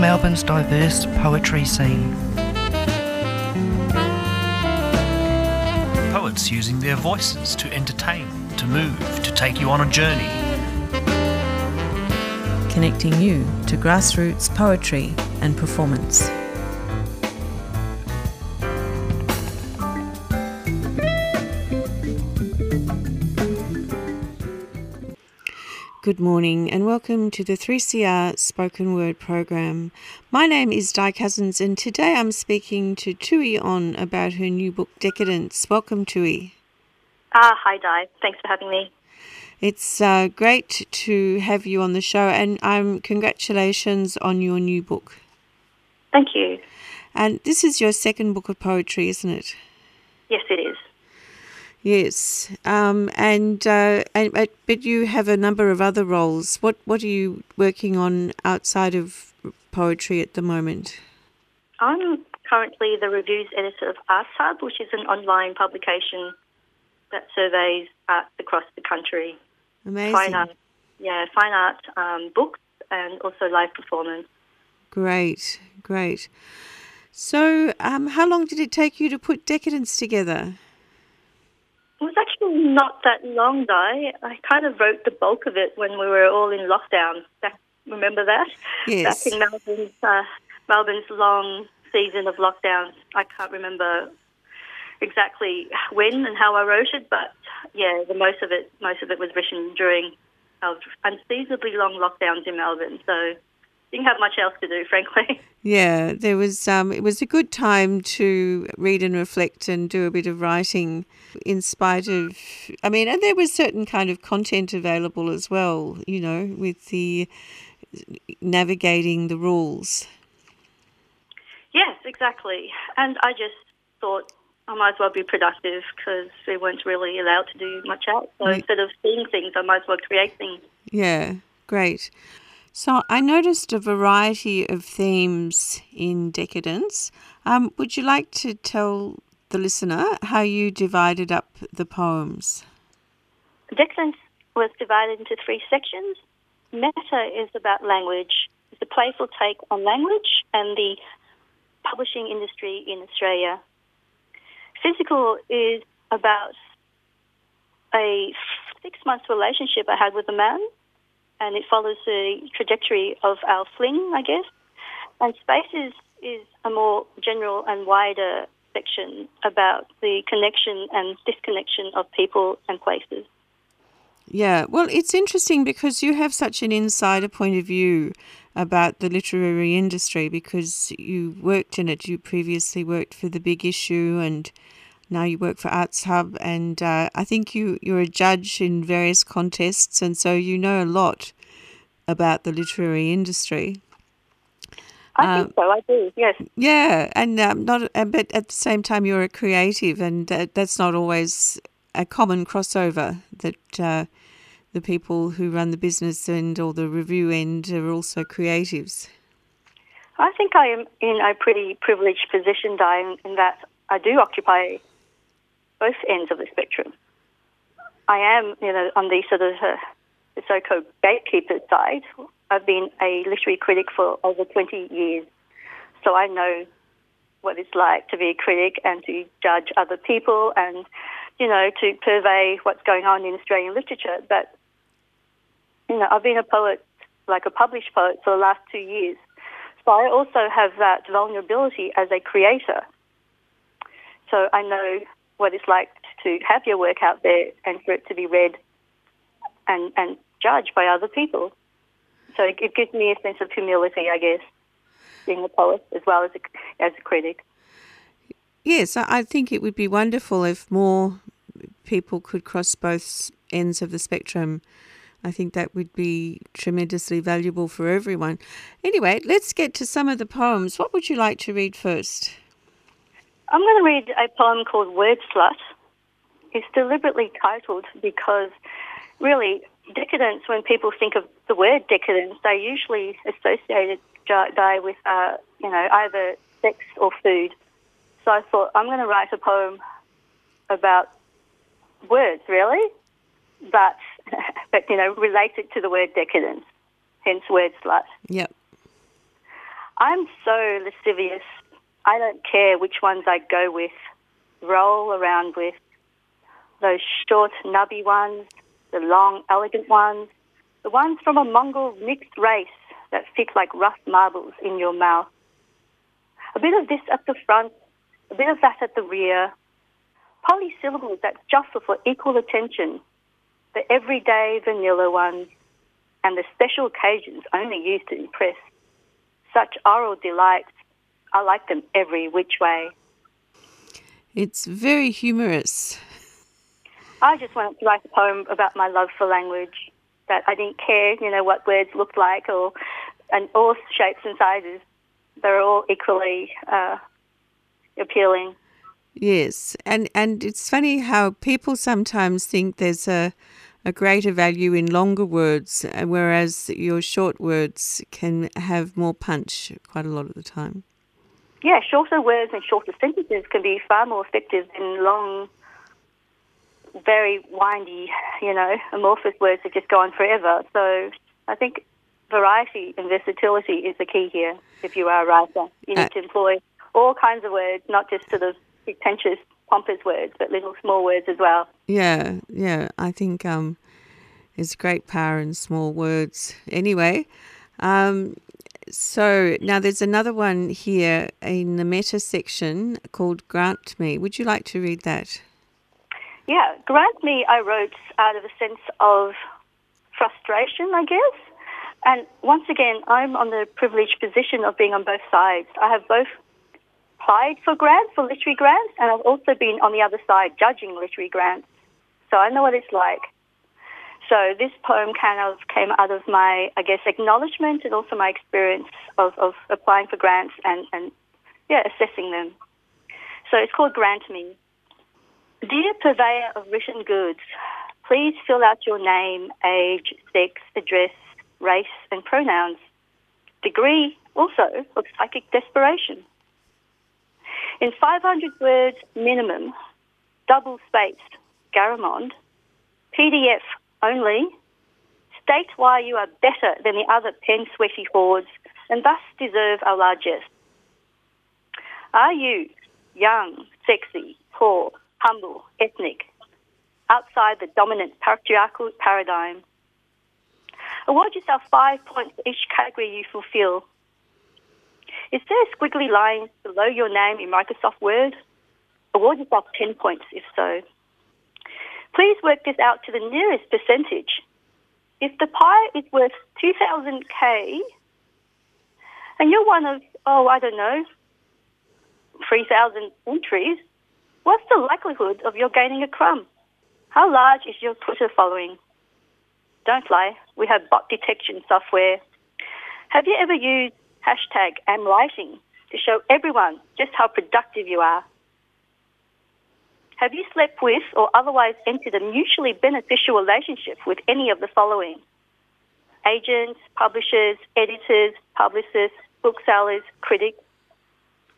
Melbourne's diverse poetry scene. Poets using their voices to entertain, to move, to take you on a journey. connecting you to grassroots poetry and performance. Good morning and welcome to the 3CR Spoken Word program. My name is Di Cousins and today I'm speaking to Thuy On about her new book Decadence. Welcome, Thuy. Ah, hi, Di. Thanks for having me. It's uh, great to have you on the show and um, congratulations on your new book. Thank you. And this is your second book of poetry, isn't it? Yes, it is. Yes, um, and uh, and but, but you have a number of other roles. What what are you working on outside of poetry at the moment? I'm currently the reviews editor of Arts Hub, which is an online publication that surveys art across the country. Amazing, Fine art, yeah, fine art um, books and also live performance. great, great. So, um, how long did it take you to put Decadence together? It was actually not that long, Di. I kind of wrote the bulk of it when we were all in lockdown. Back, remember that? Yes. Back in Melbourne's, uh, Melbourne's long season of lockdown. I can't remember exactly when and how I wrote it, but yeah, the most of it, most of it was written during our unseasonably long lockdowns in Melbourne. So didn't have much else to do, frankly. Yeah, there was. Um, it was a good time to read and reflect and do a bit of writing, in spite of. I mean, and there was certain kind of content available as well. You know, with the navigating the rules. Yes, exactly. And I just thought I might as well be productive because we weren't really allowed to do much else. So instead of seeing things, I might as well create things. Yeah, great. So I noticed a variety of themes in Decadence. Um, would you like to tell the listener how you divided up the poems? Decadence was divided into three sections. Meta is about language. It's a playful take on language and the publishing industry in Australia. Physical is about a six month relationship I had with a man, and it follows the trajectory of our fling, I guess. And space is, is a more general and wider section about the connection and disconnection of people and places. Yeah, well, it's interesting because you have such an insider point of view about the literary industry because you worked in it. You previously worked for the Big Issue, and now you work for Arts Hub. And uh, I think you you're a judge in various contests, and so you know a lot about the literary industry. I think so, I do, yes. Yeah, and um, not, uh, but at the same time, you're a creative, and uh, that's not always a common crossover. That uh, the people who run the business end or the review end are also creatives. I think I am in a pretty privileged position, Di, in, in that I do occupy both ends of the spectrum. I am, you know, on the sort of uh, the so-called gatekeeper side. I've been a literary critic for over 20 years, so I know what it's like to be a critic and to judge other people and, you know, to purvey what's going on in Australian literature. But, you know, I've been a poet, like a published poet, for the last two years. So I also have that vulnerability as a creator. So I know what it's like to have your work out there and for it to be read and, and judged by other people. So it, it gives me a sense of humility, I guess, being a poet as well as a, as a critic. Yes, I I think it would be wonderful if more people could cross both ends of the spectrum I think that would be tremendously valuable for everyone. Anyway, let's get to some of the poems. What would you like to read first? I'm going to read a poem called Word Slut. It's deliberately titled because, really, decadence, when people think of the word decadence, they usually associate it die with, uh, you know, either sex or food. So I thought, I'm going to write a poem about words, really, but, but you know, related to the word decadence, hence word slut. Yep. I'm so lascivious. I don't care which ones I go with, roll around with. Those short, nubby ones, the long, elegant ones, the ones from a Mongol mixed race that fit like rough marbles in your mouth. A bit of this at the front, a bit of that at the rear. Polysyllables that jostle for equal attention. The everyday vanilla ones and the special occasions only used to impress. Such oral delights. I like them every which way. It's very humorous. I just wanted to write a poem about my love for language. That I didn't care, you know, what words looked like or and all shapes and sizes. They're all equally uh, appealing. Yes, and and it's funny how people sometimes think there's a a greater value in longer words, uh, whereas your short words can have more punch quite a lot of the time. Yeah, shorter words and shorter sentences can be far more effective than long, very windy, you know, amorphous words that just go on forever. So I think variety and versatility is the key here. If you are a writer, you need uh, to employ all kinds of words, not just sort of pretentious, pompous words, but little small words as well. Yeah, yeah. I think um, there's great power in small words. Anyway, um, so now there's another one here in the meta section called Grant Me. Would you like to read that? Yeah, Grant Me, I wrote out of a sense of frustration, I guess. And once again, I'm on the privileged position of being on both sides. I have both applied for grants, for literary grants, and I've also been on the other side judging literary grants. So I know what it's like. So this poem kind of came out of my, I guess, acknowledgement and also my experience of, of applying for grants and, and, yeah, assessing them. So it's called Grant Me. Dear purveyor of written goods, please fill out your name, age, sex, address, race, and pronouns. Degree also of psychic desperation. In 500 words minimum, double spaced, Garamond, PDF only, state why you are better than the other pen sweaty hordes and thus deserve our largesse. Are you young, sexy, poor, humble, ethnic, outside the dominant patriarchal paradigm? Award yourself five points for each category you fulfill. Is there a squiggly line below your name in Microsoft Word? Award yourself 10 points if so. Please work this out to the nearest percentage. If the pie is worth 2000k and you're one of, oh, I don't know, 3,000 entries, what's the likelihood of your gaining a crumb? How large is your Twitter following? Don't lie. We have bot detection software. Have you ever used hashtag am writing to show everyone just how productive you are? Have you slept with or otherwise entered a mutually beneficial relationship with any of the following? Agents, publishers, editors, publicists, booksellers, critics?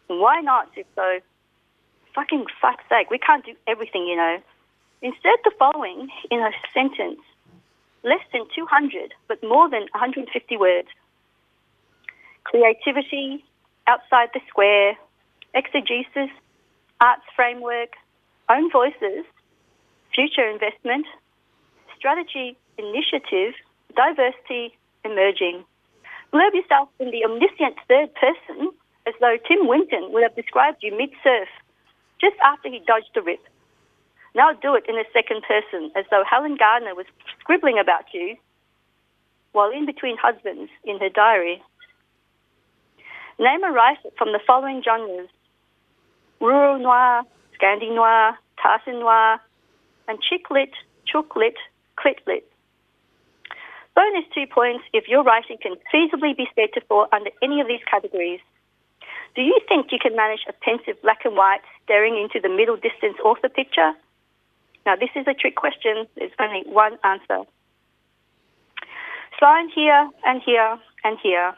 Why not, if so? Fucking fuck's sake, we can't do everything, you know. Insert the following in a sentence less than 200, but more than 150 words. Creativity, outside the square, exegesis, arts framework, own voices, future investment, strategy, initiative, diversity, emerging. Blurb yourself in the omniscient third person as though Tim Winton would have described you mid surf just after he dodged a rip. Now do it in the second person, as though Helen Garner was scribbling about you while in between husbands in her diary. Name a writer from the following genres rural noir, Scandi noir, tartan noir, and chick lit, chook lit, clit lit. Bonus two points if your writing can feasibly be said to fall under any of these categories. Do you think you can manage a pensive black and white staring into the middle distance author picture? Now, this is a trick question. There's only one answer. Sign here and here and here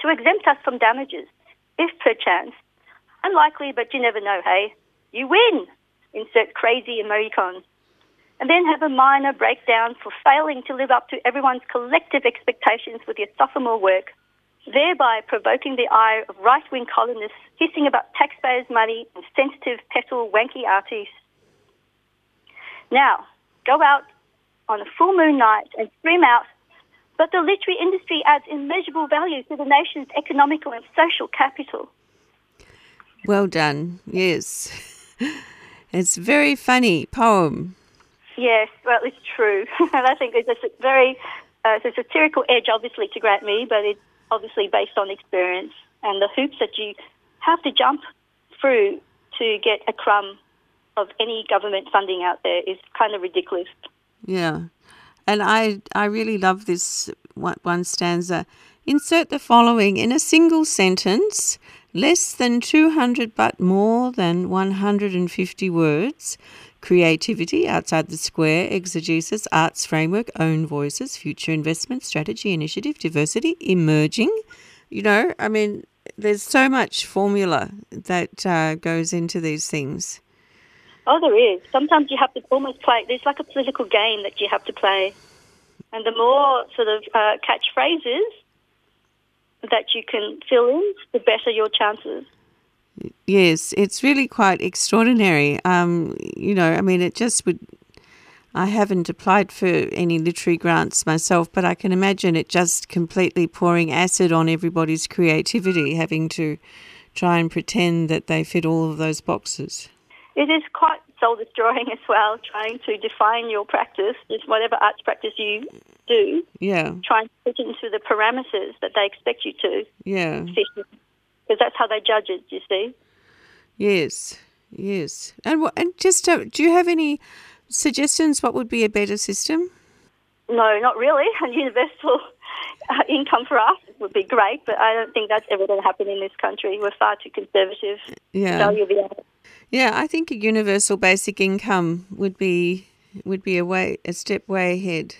to exempt us from damages, if perchance, unlikely, but you never know, hey, you win. Insert crazy emoticon. And then have a minor breakdown for failing to live up to everyone's collective expectations with your sophomore work, thereby provoking the ire of right wing columnists hissing about taxpayers' money and sensitive, petal, wanky artists. Now, go out on a full moon night and scream out, but the literary industry adds immeasurable value to the nation's economical and social capital. Well done. Yes. It's a very funny poem. Yes, well, it's true. and I think there's a very uh, there's a satirical edge, obviously, to Grant Me, but it's obviously based on experience and the hoops that you have to jump through to get a crumb of any government funding out there is kind of ridiculous. Yeah. And I, I really love this one stanza. Insert the following in a single sentence, less than 200 but more than 150 words. Creativity, outside the square, exegesis, arts framework, own voices, future investment, strategy, initiative, diversity, emerging. You know, I mean, there's so much formula that uh, goes into these things. Oh, there is. Sometimes you have to almost play. There's like a political game that you have to play, and the more sort of uh, catchphrases that you can fill in, the better your chances. Yes, it's really quite extraordinary. Um, you know, I mean, it just would. I haven't applied for any literary grants myself, but I can imagine it just completely pouring acid on everybody's creativity, having to try and pretend that they fit all of those boxes. It is quite soul destroying as well, trying to define your practice, just whatever arts practice you do. Yeah. Trying to fit into the parameters that they expect you to. Yeah. Because that's how they judge it, you see. Yes, yes. And and just uh, do you have any suggestions? What would be a better system? No, not really. A universal uh, income for us would be great, but I don't think that's ever going to happen in this country. We're far too conservative. Yeah. Value the art. Yeah, I think a universal basic income would be would be a way a step way ahead.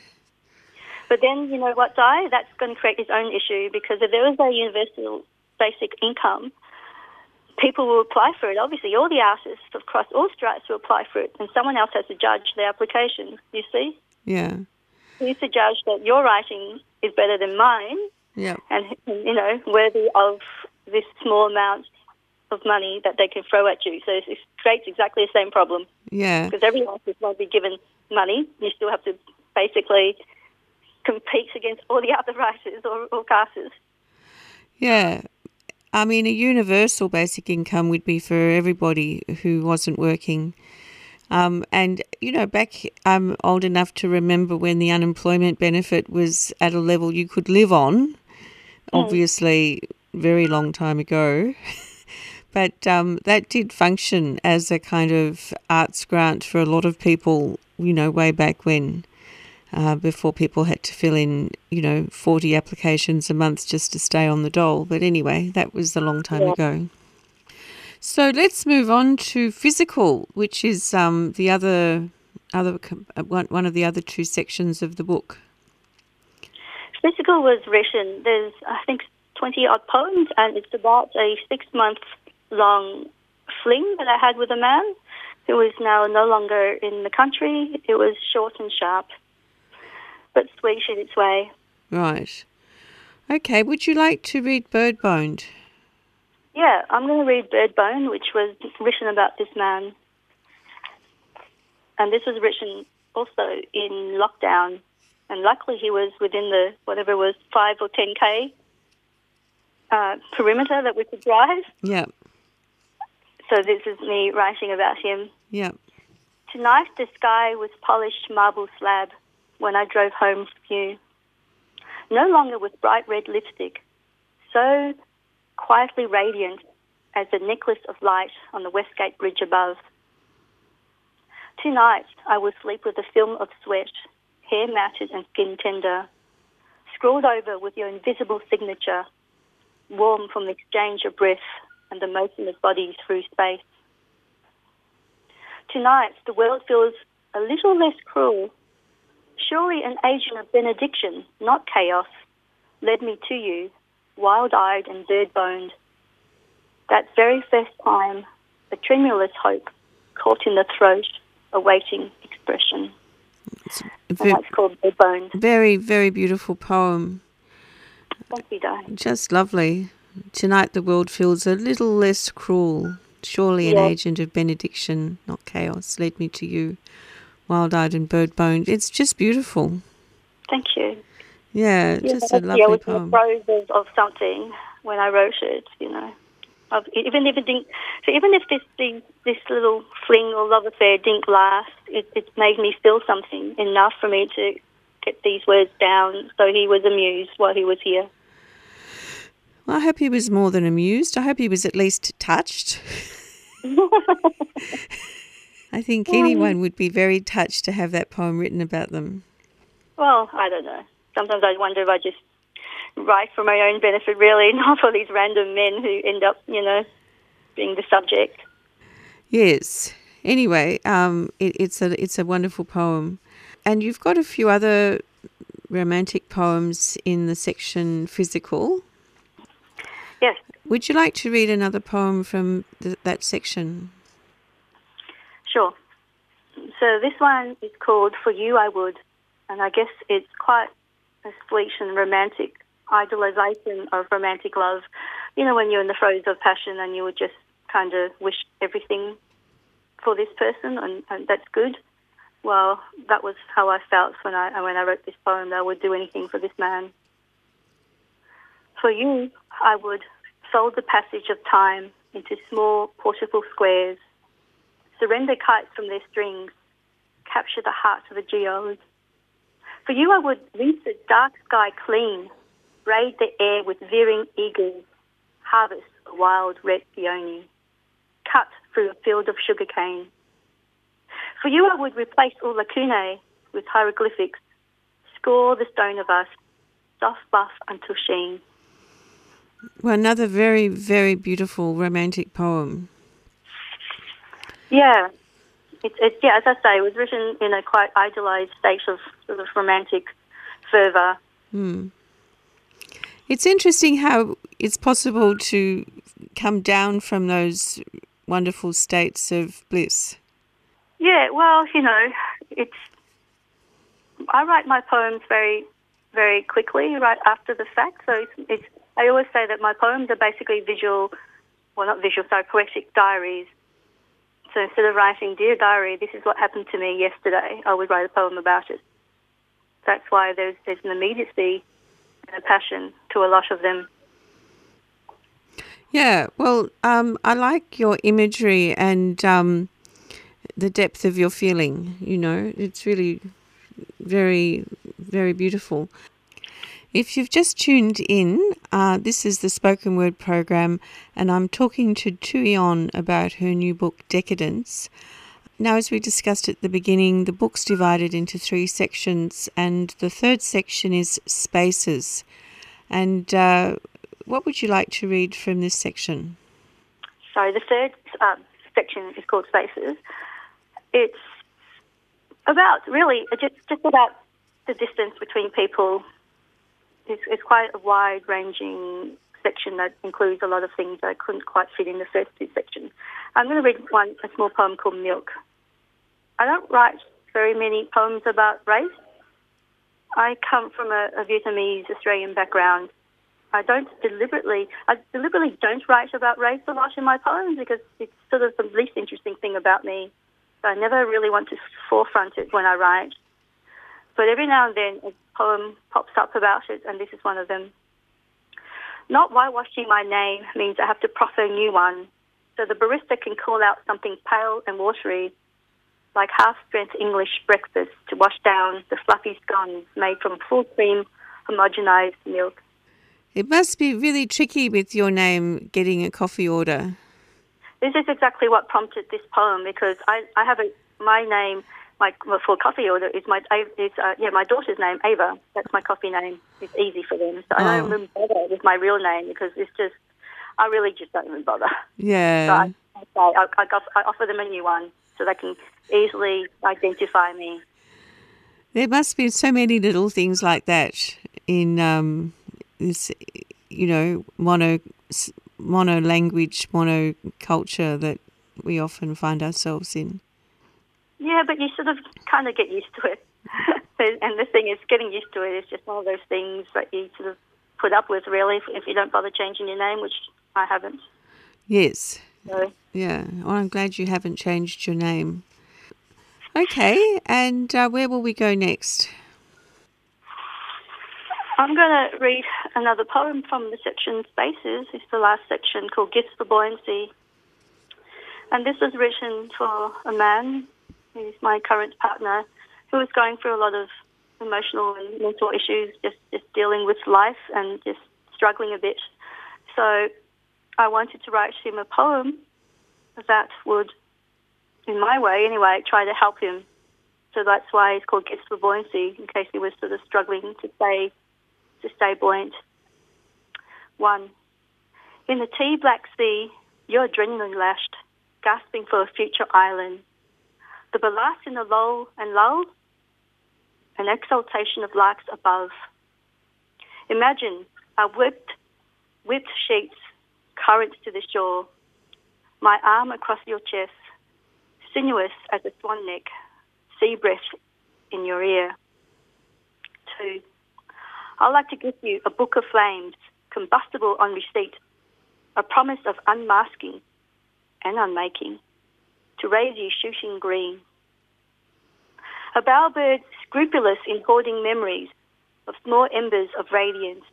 But then you know what, Di? That's going to create its own issue because if there is a universal basic income, people will apply for it. Obviously, all the artists across all stripes will apply for it, and someone else has to judge the application. You see? Yeah. Who's to judge that your writing is better than mine? Yeah. And you know, worthy of this small amount of money that they can throw at you. So it creates exactly the same problem. Yeah. Because every artist won't be given money. You still have to basically compete against all the other writers or, or casters. Yeah. I mean, a universal basic income would be for everybody who wasn't working. Um, and, you know, back, I'm old enough to remember when the unemployment benefit was at a level you could live on, obviously, very long time ago. but um, that did function as a kind of arts grant for a lot of people, you know, way back when. Uh, before people had to fill in, you know, 40 applications a month just to stay on the dole. But anyway, that was a long time Yeah. ago. So let's move on to physical, which is um, the other, other uh, one, one of the other two sections of the book. Physical was written. There's, I think, 20 odd poems, and it's about a six month long fling that I had with a man who is now no longer in the country. It was short and sharp, but sweet in its way. Right. Okay, would you like to read Bird Boned? Yeah, I'm going to read Birdbone, which was written about this man. And this was written also in lockdown. And luckily, he was within the whatever it was five or ten k uh, perimeter that we could drive. Yep, So this is me writing about him. yep. Tonight the sky was polished marble slab when I drove home from you. No longer with bright red lipstick, so quietly radiant as a necklace of light on the Westgate Bridge above. Tonight I will sleep with a film of sweat, hair matted and skin tender, scrawled over with your invisible signature, warm from the exchange of breath and the motionless bodies through space. Tonight, the world feels a little less cruel. Surely an agent of benediction, not chaos, led me to you, wild eyed and bird boned. That very first time, a tremulous hope caught in the throat, awaiting expression. And Ve- that's called bird boned. very, very beautiful poem. Thank you, Di. Just lovely. Tonight the world feels a little less cruel. Surely an Yeah. agent of benediction, not chaos, led me to you, wild eyed and bird boned. It's just beautiful. Thank you. Yeah, Yeah, just a yeah, lovely in poem. the throes of, something when I wrote it, you know. Of, even if it didn't, so even if this the, this little fling or love affair didn't last, it, it made me feel something enough for me to get these words down. So he was amused while he was here. I hope he was more than amused. I hope he was at least touched. I think anyone would be very touched to have that poem written about them. Well, I don't know. Sometimes I wonder if I just write for my own benefit, really, not for these random men who end up, you know, being the subject. Yes. Anyway, um, it, it's a it's a wonderful poem, and you've got a few other romantic poems in the section physical. Would you like to read another poem from th- that section? Sure. So this one is called For You I Would, and I guess it's quite a sweet and romantic idolization of romantic love. You know, when you're in the throes of passion and you would just kind of wish everything for this person, and, and that's good. Well, that was how I felt when I when I wrote this poem. That I would do anything for this man. For you, I would fold the passage of time into small portable squares surrender kites from their strings, capture the hearts of the geos. For you, I would rinse the dark sky clean, braid the air with veering eagles, harvest a wild red peony, cut through a field of sugarcane. For you, I would replace all lacunae with hieroglyphics, score the stone of us, soft buff until sheen. Well, another very very beautiful romantic poem. Yeah. It, it, yeah, as I say, it was written in a quite idealized state of sort of romantic fervor. Hmm. It's interesting how it's possible to come down from those wonderful states of bliss. Yeah, well, you know, it's. I write my poems very, very quickly, right after the fact. So it's, it's. I always say that my poems are basically visual, well, not visual, sorry, poetic diaries. So instead of writing "Dear Diary, this is what happened to me yesterday," I would write a poem about it. That's why there's there's an immediacy and a passion to a lot of them. Yeah, well, um, I like your imagery and um, the depth of your feeling. You know, it's really very, very beautiful. If you've just tuned in, uh, this is the spoken word program, and I'm talking to Thuy On about her new book, Decadence. Now, as we discussed at the beginning, the book's divided into three sections, and the third section is spaces. And uh, what would you like to read from this section? So the third um, section is called Spaces. It's about really uh, just just about the distance between people. It's, it's quite a wide-ranging section that includes a lot of things that I couldn't quite fit in the first two sections. I'm going to read one a small poem called Milk. I don't write very many poems about race. I come from a, a Vietnamese Australian background. I don't deliberately, I deliberately don't write about race a lot in my poems because it's sort of the least interesting thing about me. I never really want to forefront it when I write. But every now and then a poem pops up about it, and this is one of them. Not whitewashing my name means I have to proffer a new one, so the barista can call out something pale and watery, like half-strength English breakfast to wash down the fluffy scones made from full cream homogenized milk. It must be really tricky with your name getting a coffee order. This is exactly what prompted this poem because I, I have a my name, my my full coffee order is my is uh, yeah my daughter's name Ava. That's my coffee name. It's easy for them, so I Oh. don't even bother with my real name because it's just I really just don't even bother. So Yeah. I, I, I, I, got, I offer them a new one so they can easily identify me. There must be so many little things like that in um, this, you know, mono mono language, mono culture that we often find ourselves in. Yeah, but you sort of kind of get used to it. and the thing is, getting used to it is just one of those things that you sort of put up with, really, if, if you don't bother changing your name, which I haven't. Yes. So, Yeah. Well, I'm glad you haven't changed your name. Okay. And uh, where will we go next? I'm going to read another poem from the section Spaces. It's the last section called Gifts for Buoyancy. And this was written for a man who's my current partner who was going through a lot of emotional and mental issues, just, just dealing with life and just struggling a bit. So I wanted to write him a poem that would, in my way anyway, try to help him. So that's why it's called Gifts for Buoyancy, in case he was sort of struggling to stay to stay buoyant. One. In the tea black sea, you're adrenaline lashed, gasping for a future island. The ballast in the lull and lull, an exaltation of larks above. Imagine a whipped, whipped sheets, currents to the shore, my arm across your chest, sinuous as a swan neck, sea breath in your ear. Two. I'd like to give you a book of flames, combustible on receipt, a promise of unmasking and unmaking, to raise you shooting green. A bowerbird scrupulous in hoarding memories of small embers of radiance,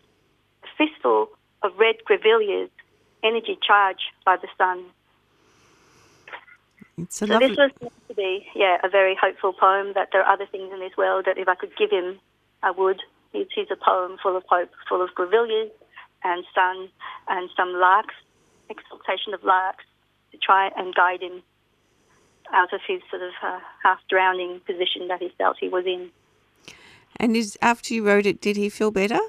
a fistful of red grevilleas, energy charged by the sun. It's a So lovely. this was meant to be, yeah, a very hopeful poem. That there are other things in this world that if I could give him, I would. He's, he's a poem full of hope, full of grevilleas and sun and some larks, exaltation of larks, to try and guide him out of his sort of uh, half drowning position that he felt he was in. And is after you wrote it, did he feel better?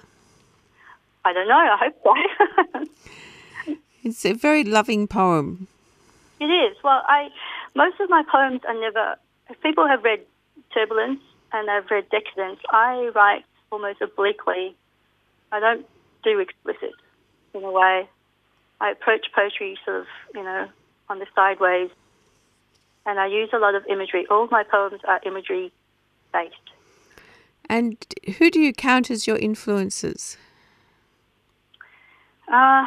I don't know. I hope so. It's a very loving poem. It is. Well, I most of my poems are never. If people have read Turbulence and they've read Decadence, I write almost obliquely. I don't do explicit in a way. I approach poetry sort of, you know, on the sideways, and I use a lot of imagery. All my poems are imagery based. And who do you count as your influences? Uh,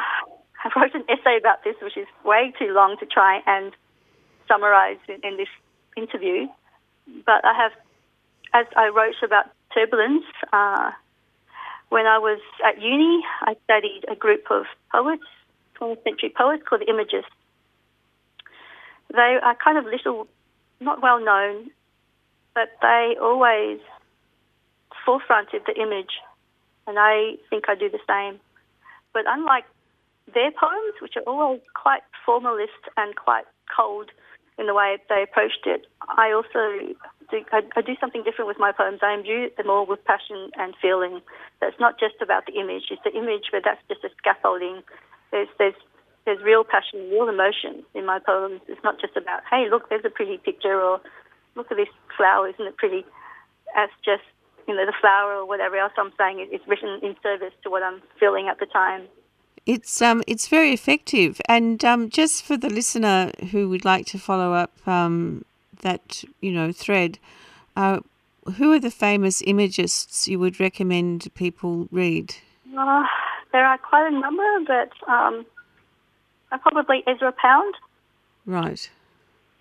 I wrote an essay about this, which is way too long to try and summarize in, in this interview. But I have, as I wrote about turbulence, uh, when I was at uni, I studied a group of poets, 20th century poets called the Imagists. They are kind of little, not well known, but they always forefronted the image, and I think I do the same. But unlike their poems, which are always quite formalist and quite cold in the way they approached it, I also do, I, I do something different with my poems. I imbue them all with passion and feeling. It's not just about the image; it's the image, but that's just a scaffolding. There's there's there's real passion, real emotion in my poems. It's not just about, hey, look, there's a pretty picture, or look at this flower, isn't it pretty? As just you know, the flower or whatever else I'm saying is written in service to what I'm feeling at the time. It's um it's very effective. And um, just for the listener who would like to follow up um, that you know thread, uh, who are the famous imagists you would recommend people read? Uh, there are quite a number, but um, uh, probably Ezra Pound Right.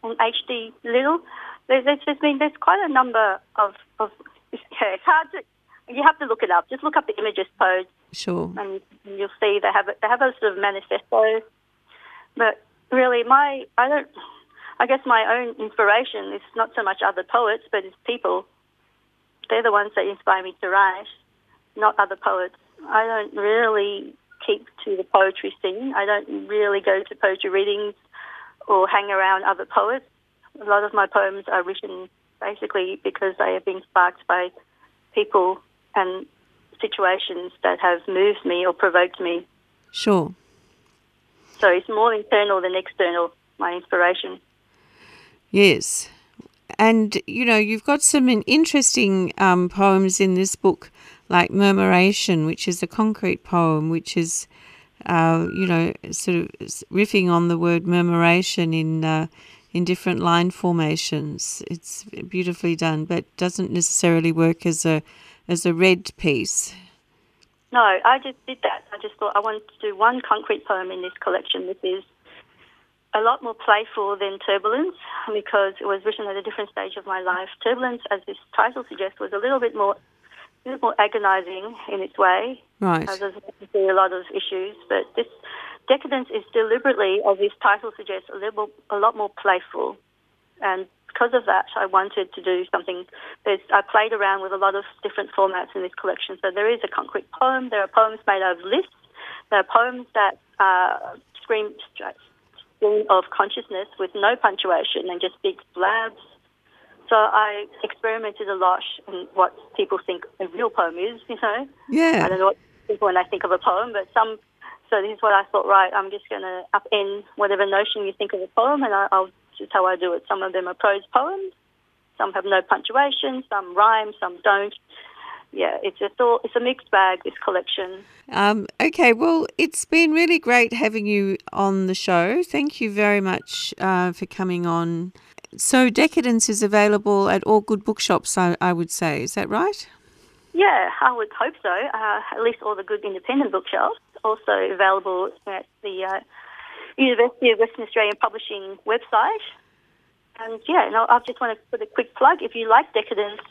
and H.D. Little. There's, there's, there's been there's quite a number of of yeah, it's hard to you have to look it up. Just look up the Imagist poets, Sure. and you'll see they have a, they have a sort of manifesto. But really, my I don't. I guess my own inspiration is not so much other poets, but it's people. They're the ones that inspire me to write, not other poets. I don't really keep to the poetry scene. I don't really go to poetry readings or hang around other poets. A lot of my poems are written basically because they have been sparked by people and situations that have moved me or provoked me. Sure. So it's more internal than external, my inspiration. Yes. And, you know, you've got some interesting um, poems in this book, like Murmuration, which is a concrete poem, which is, uh, you know, sort of riffing on the word murmuration in, uh, in different line formations. It's beautifully done, but doesn't necessarily work as a, as a read piece. No, I just did that. I just thought I wanted to do one concrete poem in this collection. This is a lot more playful than Turbulence because it was written at a different stage of my life. Turbulence, as this title suggests, was a little bit more, a little more agonising in its way. Right. As there's a lot of issues, but this Decadence is deliberately, as this title suggests, a little, a lot more playful, and because of that, I wanted to do something. There's, I played around with a lot of different formats in this collection. So there is a concrete poem. There are poems made out of lists. There are poems that uh, scream stream of consciousness with no punctuation and just big blabs. So I experimented a lot in what people think a real poem is, you know. Yeah. I don't know what people when they think of a poem, but some. So this is what I thought. Right, I'm just going to upend whatever notion you think of a poem, and I, I'll just how I do it. Some of them are prose poems. Some have no punctuation. Some rhyme. Some don't yeah, it's a thought, it's a mixed bag. This collection. Um, okay, well, it's been really great having you on the show. Thank you very much uh, for coming on. So, Decadence is available at all good bookshops, I, I would say. Is that right? Yeah, I would hope so. Uh, at least all the good independent bookshops. Also available at the uh, University of Western Australian Publishing website. And yeah, no, I just want to put a quick plug. If you like Decadence,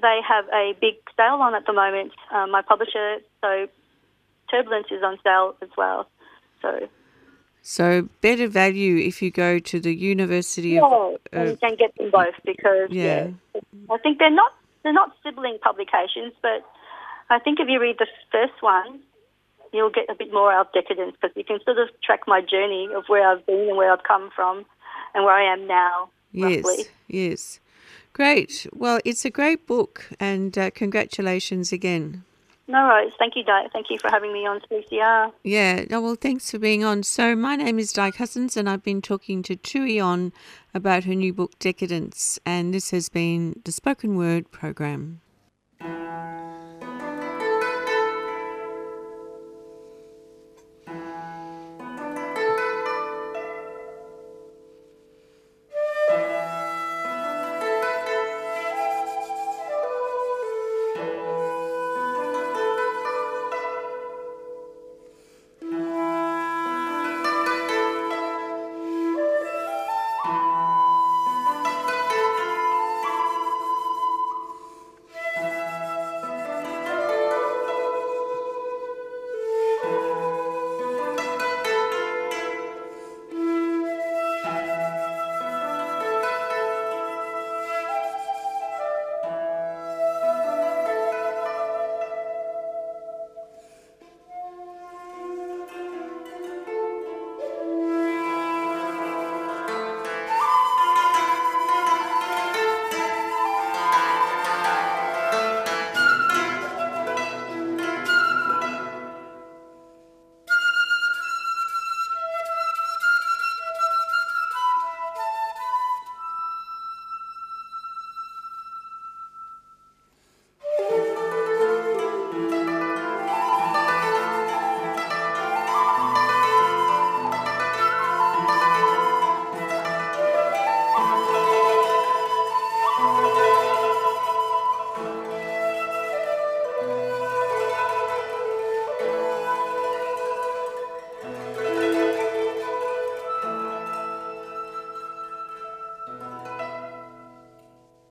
they have a big sale on at the moment. Um, my publisher, so Turbulence is on sale as well. So. So better value if you go to the University yeah, of. Uh, you can get them both because yeah. yeah, I think they're not they're not sibling publications, but I think if you read the first one, you'll get a bit more out of decadence because you can sort of track my journey of where I've been and where I've come from and where I am now. Yes, roughly. yes. Great. Well, it's a great book, and uh, congratulations again. No worries. Thank you, Di. Thank you for having me on 3CR. Yeah. No, well, thanks for being on. So, my name is Di Cousins, and I've been talking to Thuy On about her new book, Decadence, and this has been the Spoken Word program.